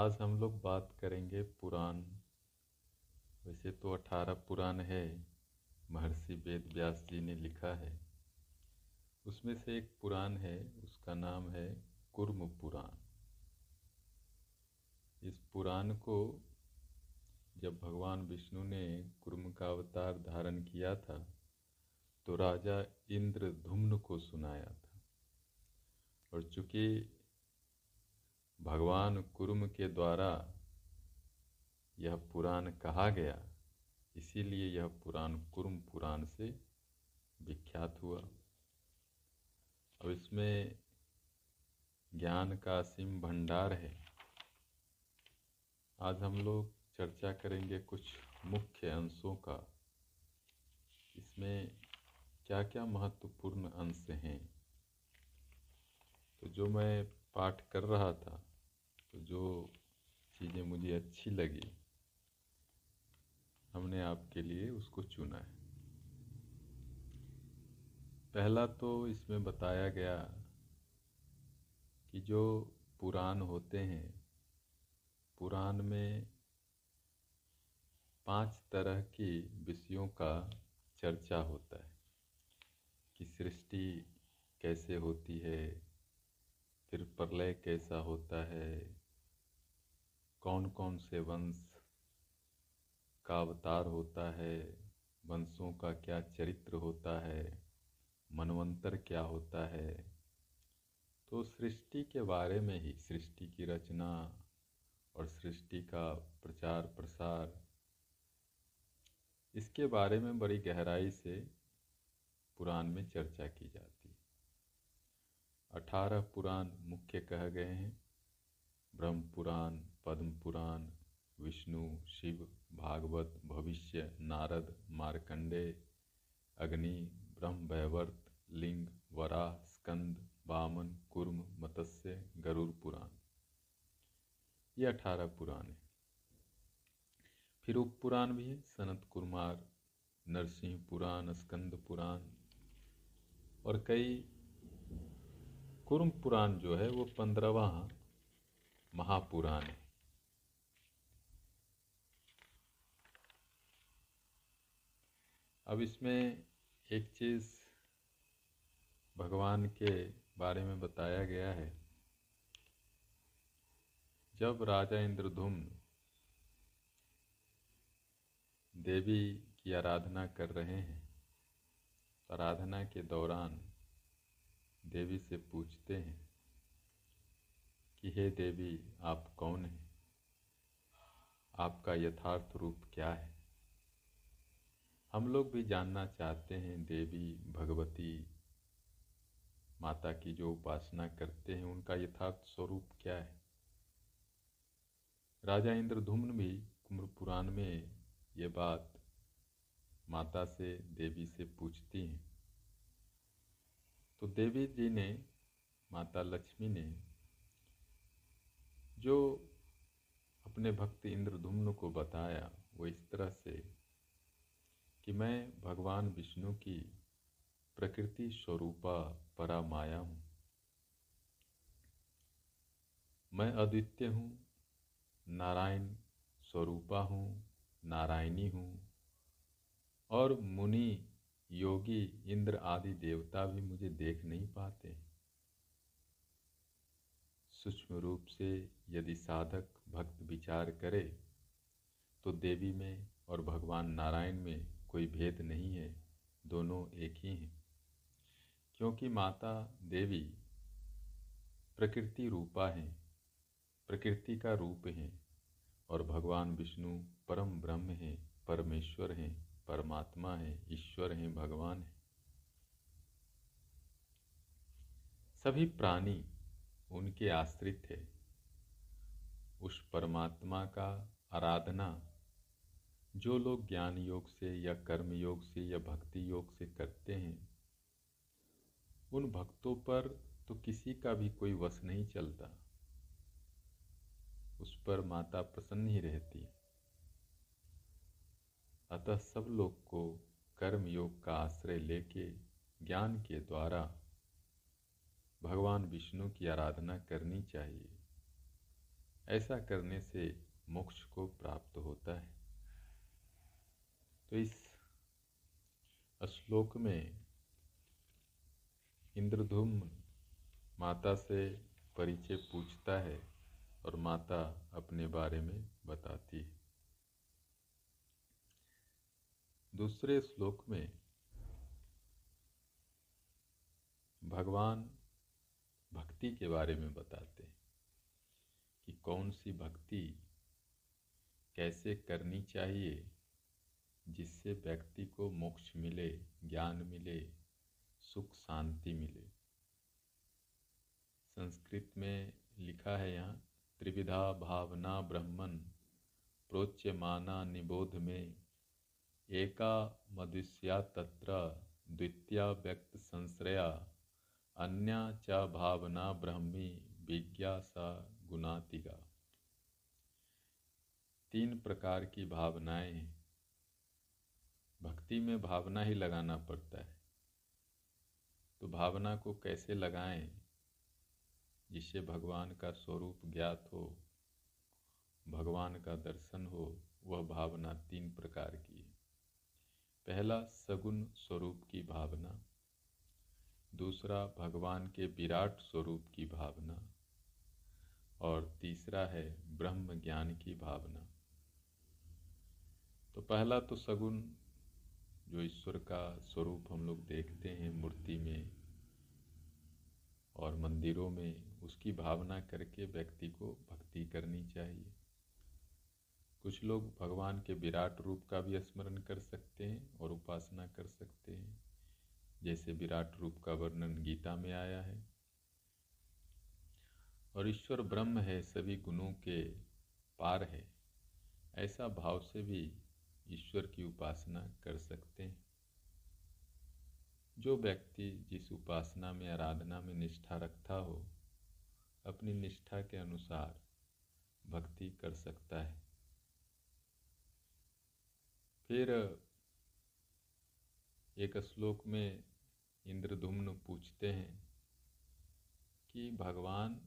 आज हम लोग बात करेंगे पुराण। वैसे तो अठारह पुराण है, महर्षि वेद व्यास जी ने लिखा है। उसमें से एक पुराण है, उसका नाम है कुर्म पुराण। इस पुराण को जब भगवान विष्णु ने कुर्म का अवतार धारण किया था तो राजा इंद्र धुम्न को सुनाया था। और चूँकि भगवान कुर्म के द्वारा यह पुराण कहा गया। इसीलिए यह पुराण कुर्म पुराण से विख्यात हुआ। अब इसमें ज्ञान का असीम भंडार है। आज हम लोग चर्चा करेंगे कुछ मुख्य अंशों का। इसमें क्या क्या महत्वपूर्ण अंश हैं? तो जो मैं पाठ कर रहा था तो जो चीज़ें मुझे अच्छी लगी, हमने आपके लिए उसको चुना है। पहला तो इसमें बताया गया कि जो पुराण होते हैं, पुराण में पाँच तरह की विषयों का चर्चा होता है, कि सृष्टि कैसे होती है, फिर प्रलय कैसा होता है कौन कौन से वंश का अवतार होता है? वंशों का क्या चरित्र होता है? मनवंतर क्या होता है? तो सृष्टि के बारे में ही, सृष्टि की रचना और सृष्टि का प्रचार प्रसार, इसके बारे में बड़ी गहराई से पुराण में चर्चा की जाती है। अठारह पुराण मुख्य कह गए हैं। ब्रह्म पुराण पद्म पुराण विष्णु, शिव, भागवत, भविष्य, नारद, मार्कंडे, अग्नि, ब्रह्म, वैवर्त, लिंग वराह स्कंद वामन कुर्म, मत्स्य, गरुड़ पुराण। ये अठारह पुराण है। फिर उप पुराण भी है, सनत कुमार, नरसिंह पुराण, स्कंद पुराण और कई कुर्म पुराण जो है, वो पंद्रहवा महापुराण है। अब इसमें एक चीज़ भगवान के बारे में बताया गया है। जब राजा इंद्रधुम्न देवी की आराधना कर रहे हैं, आराधना के दौरान देवी से पूछते हैं कि, हे देवी, आप कौन हैं? आपका यथार्थ रूप क्या है? हम लोग भी जानना चाहते हैं देवी, भगवती, माता की जो उपासना करते हैं, उनका यथार्थ स्वरूप क्या है? राजा इंद्रधुम्न भी कुम्र पुराण में ये बात माता से, देवी से पूछती हैं। तो देवी जी ने, माता लक्ष्मी ने, जो अपने भक्त इंद्रधुम्न को बताया, वो इस तरह से कि मैं भगवान विष्णु की प्रकृति स्वरूपा परा माया हूँ। मैं अद्वितीय हूँ, नारायण स्वरूपा हूँ, नारायणी हूँ और मुनि, योगी, इंद्र आदि देवता भी मुझे देख नहीं पाते सूक्ष्म रूप से यदि साधक भक्त विचार करे तो देवी में और भगवान नारायण में कोई भेद नहीं है, दोनों एक ही हैं। क्योंकि माता देवी प्रकृति रूपा हैं, प्रकृति का रूप हैं, और भगवान विष्णु परम ब्रह्म हैं, परमेश्वर हैं, परमात्मा हैं, ईश्वर हैं, भगवान हैं। सभी प्राणी उनके आश्रित है। उस परमात्मा का आराधना जो लोग ज्ञान योग से या कर्म योग से या भक्ति योग से करते हैं, उन भक्तों पर तो किसी का भी कोई वश नहीं चलता। उस पर माता प्रसन्न ही रहती अतः सब लोग को कर्म योग का आश्रय लेके ज्ञान के द्वारा भगवान विष्णु की आराधना करनी चाहिए। ऐसा करने से मोक्ष को प्राप्त होता है। तो इस श्लोक में इंद्रधुम माता से परिचय पूछता है और माता अपने बारे में बताती है। दूसरे श्लोक में भगवान भक्ति के बारे में बताते हैं कि कौन सी भक्ति कैसे करनी चाहिए जिससे व्यक्ति को मोक्ष मिले, ज्ञान मिले, सुख, शांति मिले। संस्कृत में लिखा है यहाँ, त्रिविधा भावना ब्रह्मन, प्रोच्यमाना निबोध में, एका मदुष्या तत्र, द्वितीया व्यक्त संश्रया, अन्या च भावना ब्रह्मी, विज्ञा सा गुणातिगा। तीन प्रकार की भावनाएँ हैं भक्ति में भावना ही लगाना पड़ता है। तो भावना को कैसे लगाएँ जिससे भगवान का स्वरूप ज्ञात हो, भगवान का दर्शन हो, वह भावना तीन प्रकार की है। पहला, सगुण स्वरूप की भावना। दूसरा, भगवान के विराट स्वरूप की भावना। और तीसरा है, ब्रह्म ज्ञान की भावना। तो पहला तो सगुण जो ईश्वर का स्वरूप हम लोग देखते हैं मूर्ति में और मंदिरों में, उसकी भावना करके व्यक्ति को भक्ति करनी चाहिए। कुछ लोग भगवान के विराट रूप का भी स्मरण कर सकते हैं और उपासना कर सकते हैं। जैसे विराट रूप का वर्णन गीता में आया है। और ईश्वर ब्रह्म है, सभी गुणों के पार है। ऐसा भाव से भी ईश्वर की उपासना कर सकते हैं। जो व्यक्ति जिस उपासना में, आराधना में निष्ठा रखता हो, अपनी निष्ठा के अनुसार भक्ति कर सकता है। फिर एक श्लोक में इंद्रधुम्न पूछते हैं कि, भगवान,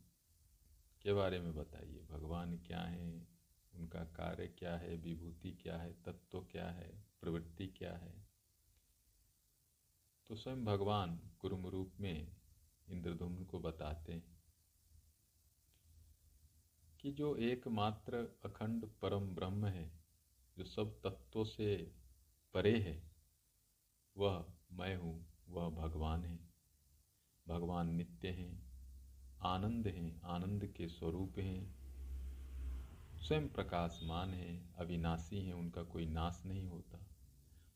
के बारे में बताइए, भगवान क्या है? उनका कार्य क्या है, विभूति क्या है, तत्व क्या है, प्रवृत्ति क्या है? तो स्वयं भगवान कुरुम रूप में इंद्रधुम्न को बताते हैं कि जो एकमात्र अखंड परम ब्रह्म है, जो सब तत्वों से परे है, वह मैं हूँ, वह भगवान है। भगवान नित्य हैं, आनंद हैं, आनंद के स्वरूप हैं। स्वयं प्रकाशमान हैं, अविनाशी हैं, उनका कोई नाश नहीं होता।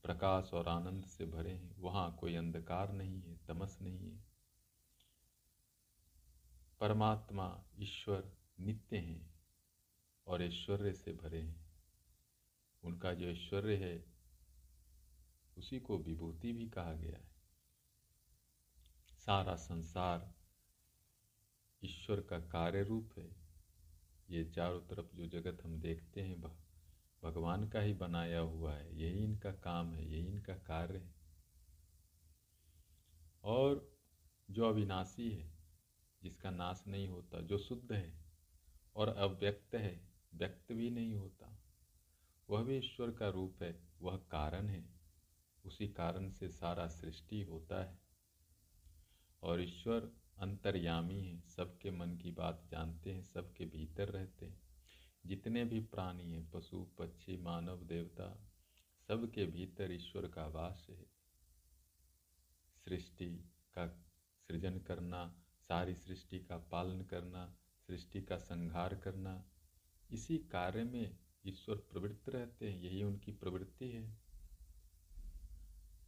प्रकाश और आनंद से भरे हैं, वहाँ कोई अंधकार नहीं है, तमस नहीं है। परमात्मा, ईश्वर नित्य हैं और ऐश्वर्य से भरे हैं। उनका जो ऐश्वर्य है, उसी को विभूति भी कहा गया है। सारा संसार ईश्वर का कार्य रूप है। ये चारों तरफ़ जो जगत हम देखते हैं भगवान का ही बनाया हुआ है। यही इनका काम है, यही इनका कार्य है। और जो अविनाशी है, जिसका नाश नहीं होता, जो शुद्ध है और अव्यक्त है, व्यक्त भी नहीं होता, वह भी ईश्वर का रूप है, वह कारण है। उसी कारण से सारा सृष्टि होता है। और ईश्वर अंतर्यामी है, सबके मन की बात जानते हैं, सबके भीतर रहते हैं। जितने भी प्राणी हैं, पशु, पक्षी, मानव, देवता, सबके भीतर ईश्वर का वास है। सृष्टि का सृजन करना, सारी सृष्टि का पालन करना, सृष्टि का संहार करना, इसी कार्य में ईश्वर प्रवृत्त रहते हैं, यही उनकी प्रवृत्ति है।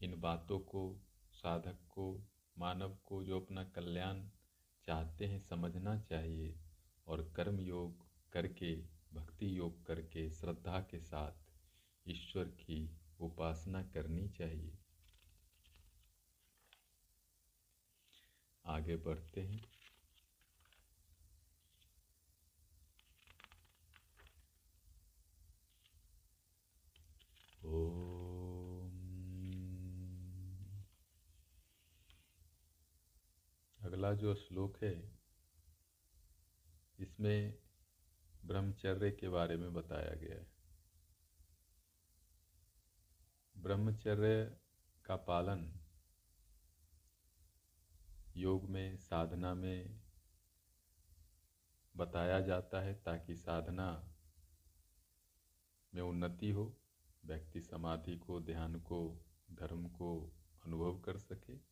इन बातों को, साधक को मानव को जो अपना कल्याण चाहते हैं समझना चाहिए और कर्म योग करके, भक्ति योग करके, श्रद्धा के साथ ईश्वर की उपासना करनी चाहिए। आगे बढ़ते हैं। अगला जो श्लोक है, इसमें ब्रह्मचर्य के बारे में बताया गया है। ब्रह्मचर्य का पालन योग में, साधना में बताया जाता है ताकि साधना में उन्नति हो, व्यक्ति समाधि को, ध्यान को, धर्म को अनुभव कर सके।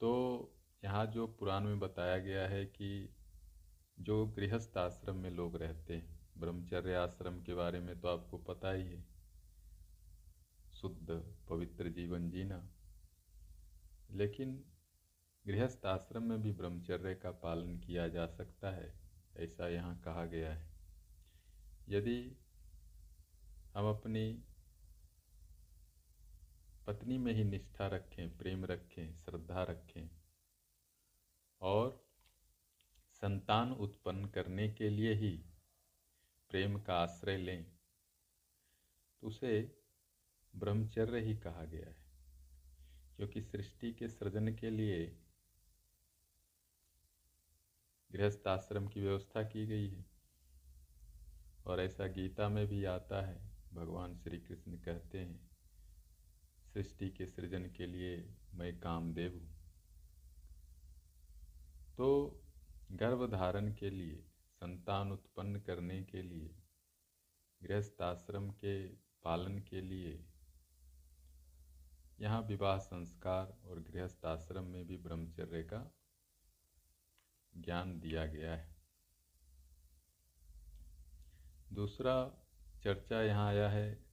तो यहाँ जो पुराण में बताया गया है कि जो गृहस्थ आश्रम में लोग रहते हैं, ब्रह्मचर्य आश्रम के बारे में तो आपको पता ही है। शुद्ध, पवित्र जीवन जीना। लेकिन गृहस्थ आश्रम में भी ब्रह्मचर्य का पालन किया जा सकता है, ऐसा यहाँ कहा गया है। यदि हम अपनी पत्नी में ही निष्ठा रखें, प्रेम रखें, श्रद्धा रखें। और संतान उत्पन्न करने के लिए ही प्रेम का आश्रय लें। तो उसे ब्रह्मचर्य ही कहा गया है, क्योंकि सृष्टि के सृजन के लिए गृहस्थ आश्रम की व्यवस्था की गई है। और ऐसा गीता में भी आता है, भगवान श्री कृष्ण कहते हैं सृष्टि के सृजन के लिए मैं कामदेव हूँ। तो गर्भ धारण के लिए, संतान उत्पन्न करने के लिए, गृहस्थ आश्रम के पालन के लिए, यहाँ विवाह संस्कार और गृहस्थ आश्रम में भी ब्रह्मचर्य का ज्ञान दिया गया है। दूसरा चर्चा यहाँ आया है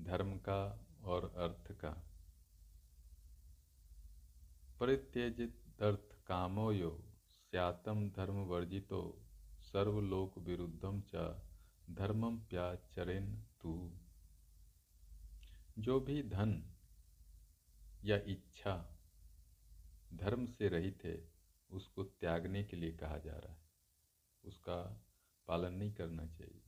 धर्म का और अर्थ का। परित्यजित अर्थ कामो यो स्यातम धर्म वर्जितो, सर्वलोक विरुद्धम च धर्मम प्याचरेन तू। जो भी धन या इच्छा धर्म से रहित है, उसको त्यागने के लिए कहा जा रहा है। उसका पालन नहीं करना चाहिए।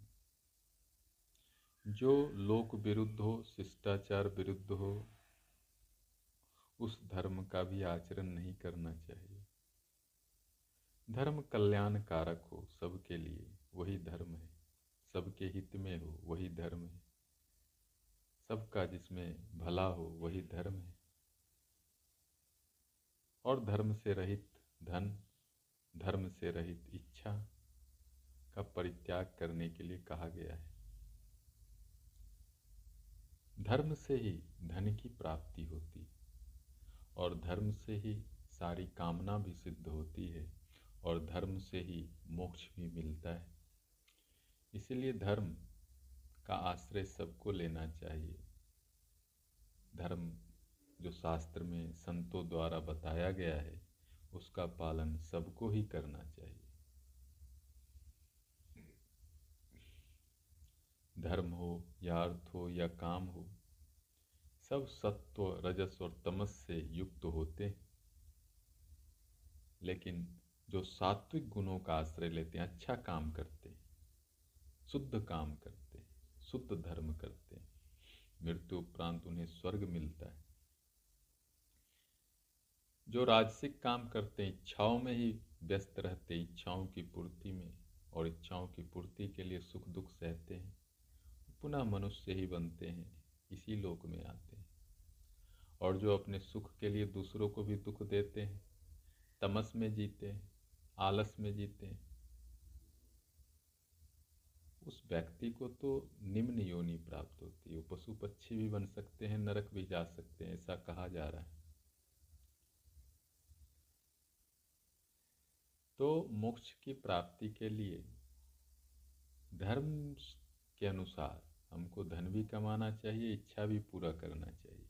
जो लोक विरुद्ध हो, शिष्टाचार विरुद्ध हो, उस धर्म का भी आचरण नहीं करना चाहिए। धर्म कल्याण कारक हो सबके लिए, वही धर्म है। सबके हित में हो, वही धर्म है। सबका जिसमें भला हो, वही धर्म है। और धर्म से रहित धन, धर्म से रहित इच्छा का परित्याग करने के लिए कहा गया है। धर्म से ही धन की प्राप्ति होती और धर्म से ही सारी कामना भी सिद्ध होती है और धर्म से ही मोक्ष भी मिलता है। इसलिए धर्म का आश्रय सबको लेना चाहिए। धर्म जो शास्त्र में संतों द्वारा बताया गया है, उसका पालन सबको ही करना चाहिए। धर्म हो या अर्थ हो या काम हो, सब सत्व, रजस और तमस से युक्त होते हैं। लेकिन जो सात्विक गुणों का आश्रय लेते हैं अच्छा काम करते शुद्ध काम करते शुद्ध धर्म करते मृत्यु उपरांत उन्हें स्वर्ग मिलता है। जो राजसिक काम करते हैं, इच्छाओं में ही व्यस्त रहते इच्छाओं की पूर्ति में और इच्छाओं की पूर्ति के लिए सुख दुख सहते हैं। पुनः मनुष्य ही बनते हैं, इसी लोक में आते हैं। और जो अपने सुख के लिए दूसरों को भी दुख देते हैं, तमस में जीते हैं, आलस में जीते हैं, उस व्यक्ति को तो निम्न योनि प्राप्त होती है। वो पशु पक्षी भी बन सकते हैं, नरक भी जा सकते हैं, ऐसा कहा जा रहा है। तो मोक्ष की प्राप्ति के लिए धर्म के अनुसार हमको धन भी कमाना चाहिए, इच्छा भी पूरा करना चाहिए।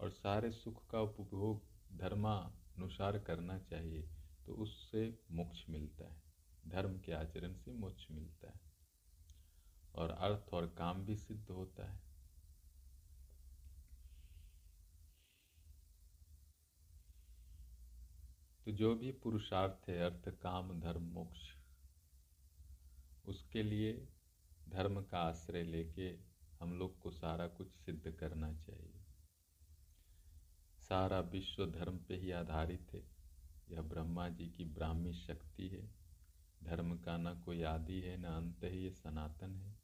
और सारे सुख का उपभोग धर्मानुसार करना चाहिए तो उससे मोक्ष मिलता है। धर्म के आचरण से मोक्ष मिलता है। और अर्थ और काम भी सिद्ध होता है। तो जो भी पुरुषार्थ है, अर्थ, काम, धर्म, मोक्ष, उसके लिए धर्म का आश्रय लेके हम लोग को सारा कुछ सिद्ध करना चाहिए। सारा विश्व धर्म पे ही आधारित है। यह ब्रह्मा जी की ब्राह्मी शक्ति है। धर्म का न कोई आदि है, ना अंत है, ये सनातन है।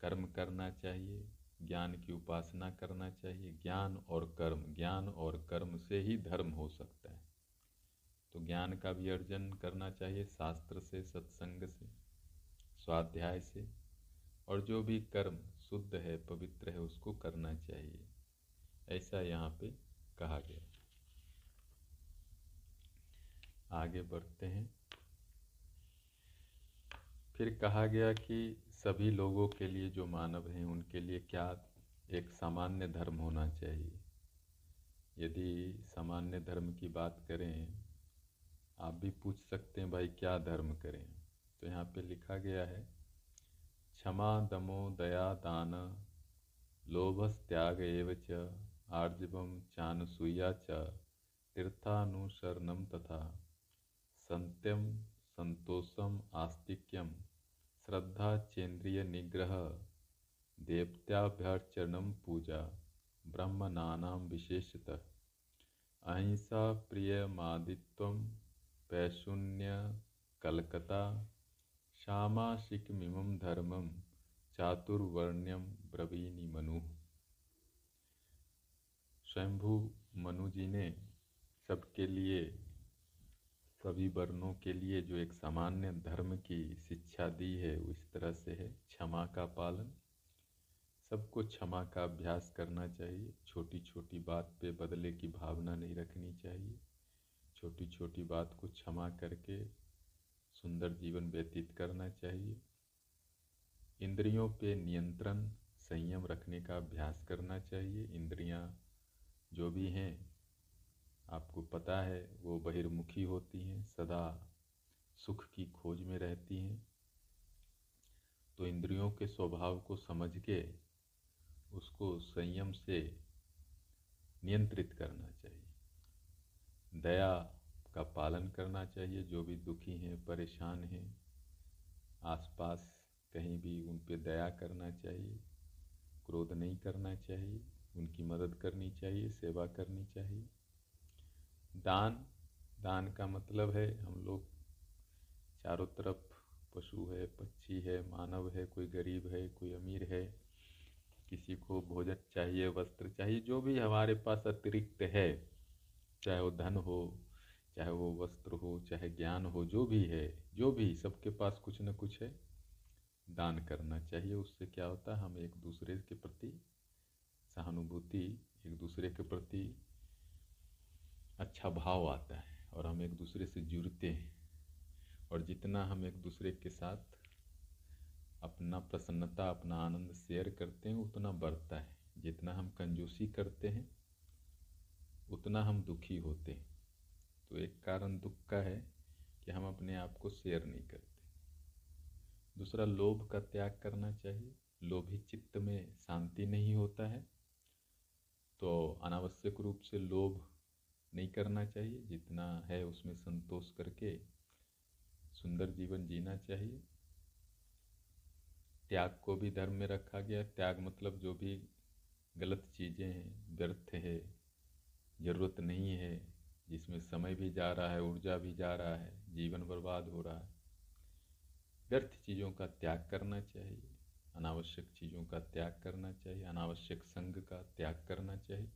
कर्म करना चाहिए, ज्ञान की उपासना करना चाहिए। ज्ञान और कर्म, ज्ञान और कर्म से ही धर्म हो सकता है। तो ज्ञान का भी अर्जन करना चाहिए, शास्त्र से, सत्संग से। स्वाध्याय से, और जो भी कर्म शुद्ध है, पवित्र है, उसको करना चाहिए। ऐसा यहाँ पे कहा गया। आगे बढ़ते हैं। फिर कहा गया कि सभी लोगों के लिए जो मानव हैं, उनके लिए क्या एक सामान्य धर्म होना चाहिए? यदि सामान्य धर्म की बात करें, आप भी पूछ सकते हैं, भाई क्या धर्म करें? तो यहाँ पे लिखा गया है, क्षमा दमो दया दान लोभस त्याग एव च आर्जवम च तीर्थानुसरणम तथा सत्यम संतोषम आस्तिक्यम श्रद्धा चेन्द्रिय निग्रह देवत्याभ्यर्चनम पूजा ब्रह्मनानाम विशेषतः अहिंसा प्रियमादित्व पैशून्य कलकता श्यामाशिकमिमं धर्मम चातुर्वर्ण्यम ब्रवीणि मनु। स्वयंभू मनु जी ने सबके लिए, सभी वर्णों के लिए जो एक सामान्य धर्म की शिक्षा दी है इस तरह से है, क्षमा का पालन। सबको क्षमा का अभ्यास करना चाहिए छोटी छोटी बात पे बदले की भावना नहीं रखनी चाहिए। छोटी छोटी बात को क्षमा करके सुंदर जीवन व्यतीत करना चाहिए। इंद्रियों पे नियंत्रण, संयम रखने का अभ्यास करना चाहिए। इंद्रियाँ जो भी हैं, आपको पता है, वो बहिर्मुखी होती हैं, सदा सुख की खोज में रहती हैं। तो इंद्रियों के स्वभाव को समझ के उसको संयम से नियंत्रित करना चाहिए। दया का पालन करना चाहिए। जो भी दुखी हैं, परेशान हैं, आसपास कहीं भी उन पर दया करना चाहिए, क्रोध नहीं करना चाहिए, उनकी मदद करनी चाहिए, सेवा करनी चाहिए। दान दान का मतलब है हम लोग चारों तरफ़ पशु है, पक्षी है, मानव है, कोई गरीब है, कोई अमीर है, किसी को भोजन चाहिए, वस्त्र चाहिए, जो भी हमारे पास अतिरिक्त है, चाहे वो धन हो चाहे वो वस्त्र हो, चाहे ज्ञान हो, जो भी है, जो भी, सबके पास कुछ न कुछ है। दान करना चाहिए, उससे क्या होता है, हम एक दूसरे के प्रति सहानुभूति, एक दूसरे के प्रति अच्छा भाव आता है और हम एक दूसरे से जुड़ते हैं। और जितना हम एक दूसरे के साथ अपना प्रसन्नता, अपना आनंद शेयर करते हैं, उतना बढ़ता है। जितना हम कंजूसी करते हैं, उतना हम दुखी होते हैं। तो एक कारण दुख का है कि हम अपने आप को शेयर नहीं करते। दूसरा, लोभ का त्याग करना चाहिए। लोभी चित्त में शांति नहीं होता है तो अनावश्यक रूप से लोभ नहीं करना चाहिए। जितना है उसमें संतोष करके सुंदर जीवन जीना चाहिए। त्याग को भी धर्म में रखा गया। त्याग मतलब जो भी गलत चीज़ें हैं, व्यर्थ है, ज़रूरत नहीं है जिसमें समय भी जा रहा है, ऊर्जा भी जा रहा है, जीवन बर्बाद हो रहा है। व्यर्थ चीज़ों का त्याग करना चाहिए, अनावश्यक चीज़ों का त्याग करना चाहिए, अनावश्यक संग का त्याग करना चाहिए।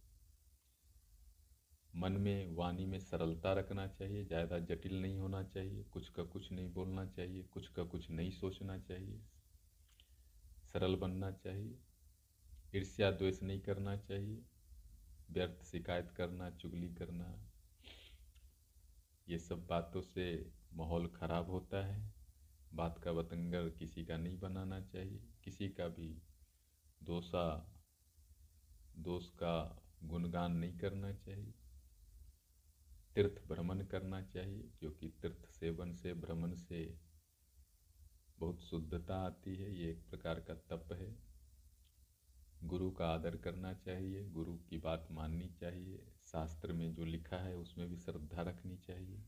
मन में, वाणी में सरलता रखना चाहिए, ज़्यादा जटिल नहीं होना चाहिए, कुछ का कुछ नहीं बोलना चाहिए, कुछ का कुछ नहीं सोचना चाहिए। सरल बनना चाहिए, ईर्ष्या द्वेष नहीं करना चाहिए, व्यर्थ शिकायत करना, चुगली करना ये सब बातों से माहौल ख़राब होता है। बात का बतंगर किसी का नहीं बनाना चाहिए। किसी का भी दोषा दोष का गुणगान नहीं करना चाहिए। तीर्थ भ्रमण करना चाहिए क्योंकि तीर्थ सेवन से भ्रमण से बहुत शुद्धता आती है। ये एक प्रकार का तप है। गुरु का आदर करना चाहिए, गुरु की बात माननी चाहिए। शास्त्र में जो लिखा है, उसमें भी श्रद्धा रखनी चाहिए।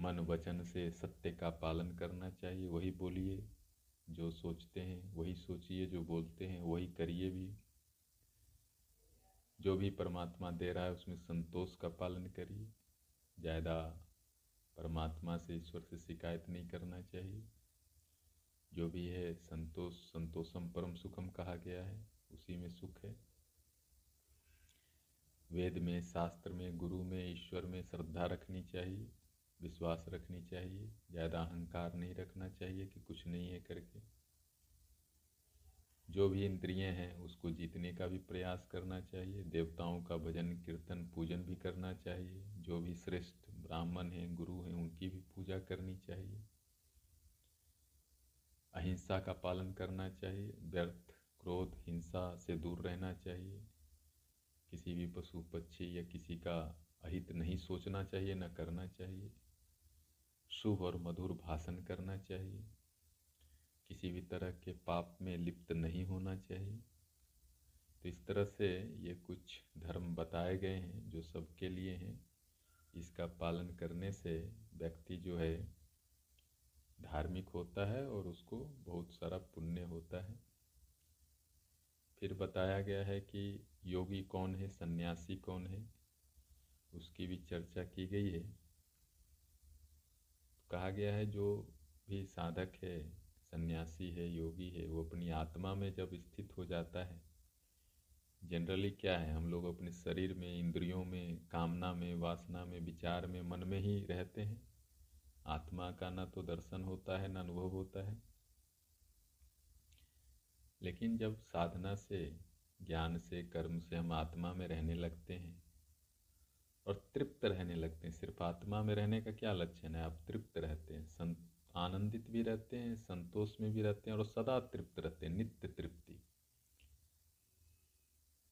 मन वचन से सत्य का पालन करना चाहिए, वही बोलिए। जो सोचते हैं, वही सोचिए, जो बोलते हैं, वही करिए भी। जो भी परमात्मा दे रहा है, उसमें संतोष का पालन करिए। ज़्यादा परमात्मा से, ईश्वर से शिकायत नहीं करना चाहिए। जो भी है, संतोष, संतोषम परम सुखम कहा गया है, उसी में सुख है। वेद में, शास्त्र में, गुरु में, ईश्वर में श्रद्धा रखनी चाहिए, विश्वास रखनी चाहिए, ज़्यादा अहंकार नहीं रखना चाहिए कि कुछ नहीं है करके। जो भी इंद्रिय हैं, उसको जीतने का भी प्रयास करना चाहिए, देवताओं का भजन, कीर्तन, पूजन भी करना चाहिए, जो भी श्रेष्ठ ब्राह्मण हैं, गुरु हैं, उनकी भी पूजा करनी चाहिए। अहिंसा का पालन करना चाहिए, व्यर्थ, क्रोध, हिंसा से दूर रहना चाहिए। किसी भी पशु पक्षी या किसी का अहित नहीं सोचना चाहिए, न करना चाहिए। शुभ और मधुर भाषण करना चाहिए। किसी भी तरह के पाप में लिप्त नहीं होना चाहिए। तो इस तरह से ये कुछ धर्म बताए गए हैं जो सबके लिए हैं। इसका पालन करने से व्यक्ति जो है धार्मिक होता है और उसको बहुत सारा पुण्य होता है। फिर बताया गया है कि योगी कौन है, सन्यासी कौन है, उसकी भी चर्चा की गई है। कहा गया है, जो भी साधक है, सन्यासी है, योगी है, वो अपनी आत्मा में जब स्थित हो जाता है जनरली क्या है, हम लोग अपने शरीर में, इंद्रियों में, कामना में, वासना में, विचार में, मन में ही रहते हैं। आत्मा का न तो दर्शन होता है, न अनुभव होता है। लेकिन जब साधना से ज्ञान से, कर्म से हम आत्मा में रहने लगते हैं और तृप्त रहने लगते हैं। सिर्फ़ आत्मा में रहने का क्या लक्षण है? आप तृप्त रहते हैं संत आनंदित भी रहते हैं, संतोष में भी रहते हैं और सदा तृप्त रहते हैं, नित्य तृप्ति।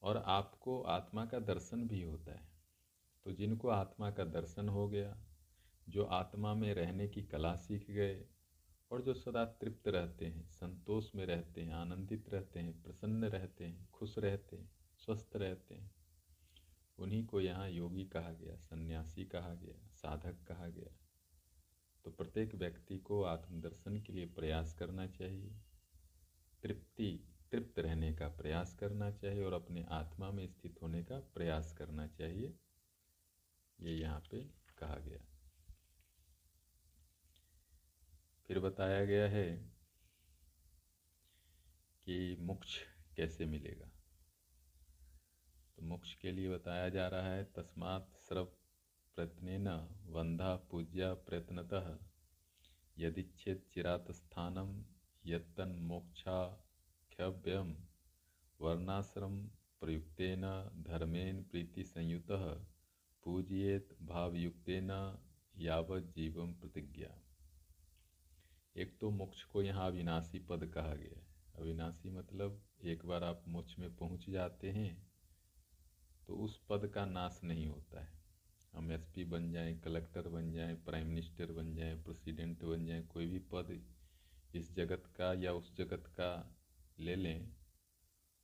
और आपको आत्मा का दर्शन भी होता है। तो जिनको आत्मा का दर्शन हो गया, जो आत्मा में रहने की कला सीख गए और जो सदा तृप्त रहते हैं, संतोष में रहते हैं, आनंदित रहते हैं, प्रसन्न रहते हैं, खुश रहते हैं, स्वस्थ रहते हैं, उन्हीं को यहाँ योगी कहा गया, सन्यासी कहा गया, साधक कहा गया। तो प्रत्येक व्यक्ति को आत्मदर्शन के लिए प्रयास करना चाहिए। तृप्ति, तृप्त रहने का प्रयास करना चाहिए और अपने आत्मा में स्थित होने का प्रयास करना चाहिए। ये यहाँ पे कहा गया। फिर बताया गया है कि मोक्ष कैसे मिलेगा। तो मोक्ष के लिए बताया जा रहा है, तस्मात् सर्व प्रयत्न वंधा पूज्या प्रयत्नतः यदिच्छेद चिरात स्थानम यत्तन मोक्षाख्यव्यम वर्णाश्रम प्रयुक्तेन धर्मेन प्रीति संयुत पूजयेत भावयुक्तेन यावत जीवम प्रतिज्ञा एक तो मोक्ष को यहाँ अविनाशी पद कहा गया है। अविनाशी मतलब एक बार आप मोक्ष में पहुँच जाते हैं तो उस पद का नाश नहीं होता है। हम एसपी बन जाएँ कलेक्टर बन जाएँ प्राइम मिनिस्टर बन जाएँ प्रेसिडेंट बन जाएँ, कोई भी पद इस जगत का या उस जगत का ले लें,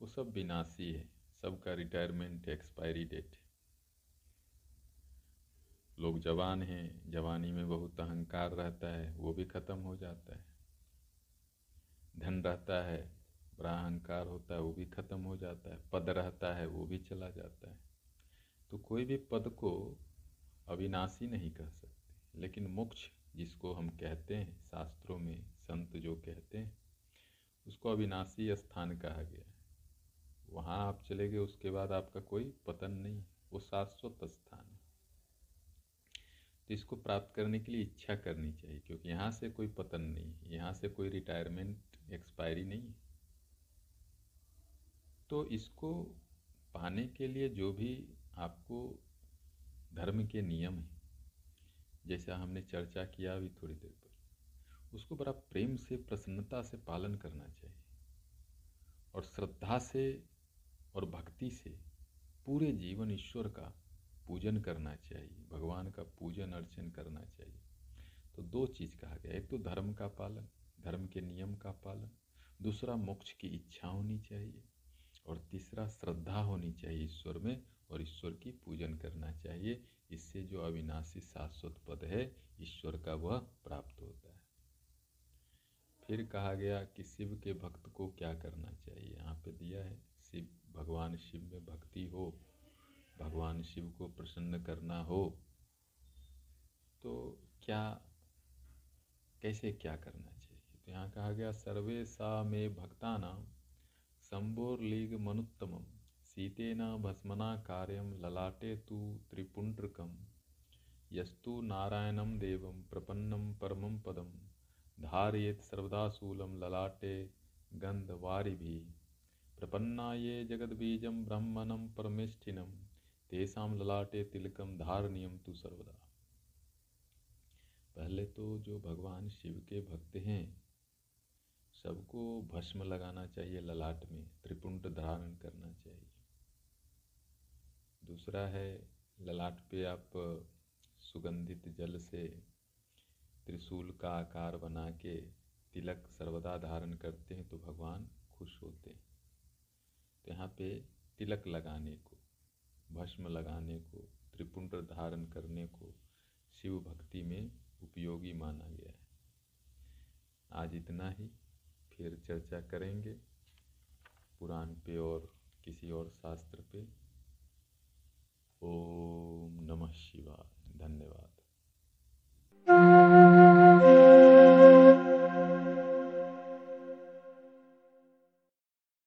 वो सब विनाशी है। सबका रिटायरमेंट एक्सपायरी डेट है। लोग जवान हैं, जवानी में बहुत अहंकार रहता है, वो भी ख़त्म हो जाता है। धन रहता है, बड़ा अहंकार होता है, वो भी ख़त्म हो जाता है। पद रहता है, वो भी चला जाता है। तो कोई भी पद को अविनाशी नहीं कह सकते। लेकिन मोक्ष, जिसको हम कहते हैं, शास्त्रों में संत जो कहते हैं, उसको अविनाशी स्थान कहा गया है। वहाँ आप चले गए, उसके बाद आपका कोई पतन नहीं वो शाश्वत स्थान इसको प्राप्त करने के लिए इच्छा करनी चाहिए, क्योंकि यहाँ से कोई पतन नहीं है, यहाँ से कोई रिटायरमेंट एक्सपायरी नहीं है। तो इसको पाने के लिए जो भी आपको धर्म के नियम हैं, जैसा हमने चर्चा किया अभी थोड़ी देर पर, उसको बड़ा प्रेम से, प्रसन्नता से पालन करना चाहिए, और श्रद्धा से और भक्ति से पूरे जीवन ईश्वर का पूजन करना चाहिए, भगवान का पूजन अर्चन करना चाहिए। तो दो चीज़ कहा गया। एक तो धर्म का पालन, धर्म के नियम का पालन, दूसरा मोक्ष की इच्छा होनी चाहिए, और तीसरा श्रद्धा होनी चाहिए ईश्वर में, और ईश्वर की पूजन करना चाहिए। इससे जो अविनाशी शाश्वत पद है, ईश्वर का वह प्राप्त होता है। फिर कहा गया कि शिव के भक्त को क्या करना चाहिए? यहाँ पे दिया है, शिव, भगवान शिव में भक्ति हो भगवान शिव को प्रसन्न करना हो तो क्या, कैसे क्या करना चाहिए? तो यहाँ कहा गया, सर्वे सा में भक्तानाम संबोर्लीग मनुत्तमम सीतेन भस्मना कार्यम ललाटे तु त्रिपुंड्रकम यस्तु नारायणं देवं प्रपन्नं परमं पदम धारयेत् सर्वदा शूलं ललाटे गन्धवारिभिः प्रपन्ना ये जगद्बीजं ब्रह्मणं परमेष्ठिनं तेषां ललाटे तिलकं धारणीयं तु सर्वदा। पहले तो जो भगवान शिव के भक्त हैं, सबको भस्म लगाना चाहिए, ललाट में त्रिपुंड धारण करना चाहिए। दूसरा है, ललाट पे आप सुगंधित जल से त्रिशूल का आकार बना के तिलक सर्वदा धारण करते हैं तो भगवान खुश होते हैं। तो यहाँ पे तिलक लगाने को भस्म लगाने को, त्रिपुंड धारण करने को शिव भक्ति में उपयोगी माना गया है। आज इतना ही, फिर चर्चा करेंगे पुराण पे और किसी और शास्त्र पे। ओम नमः शिवाय, धन्यवाद।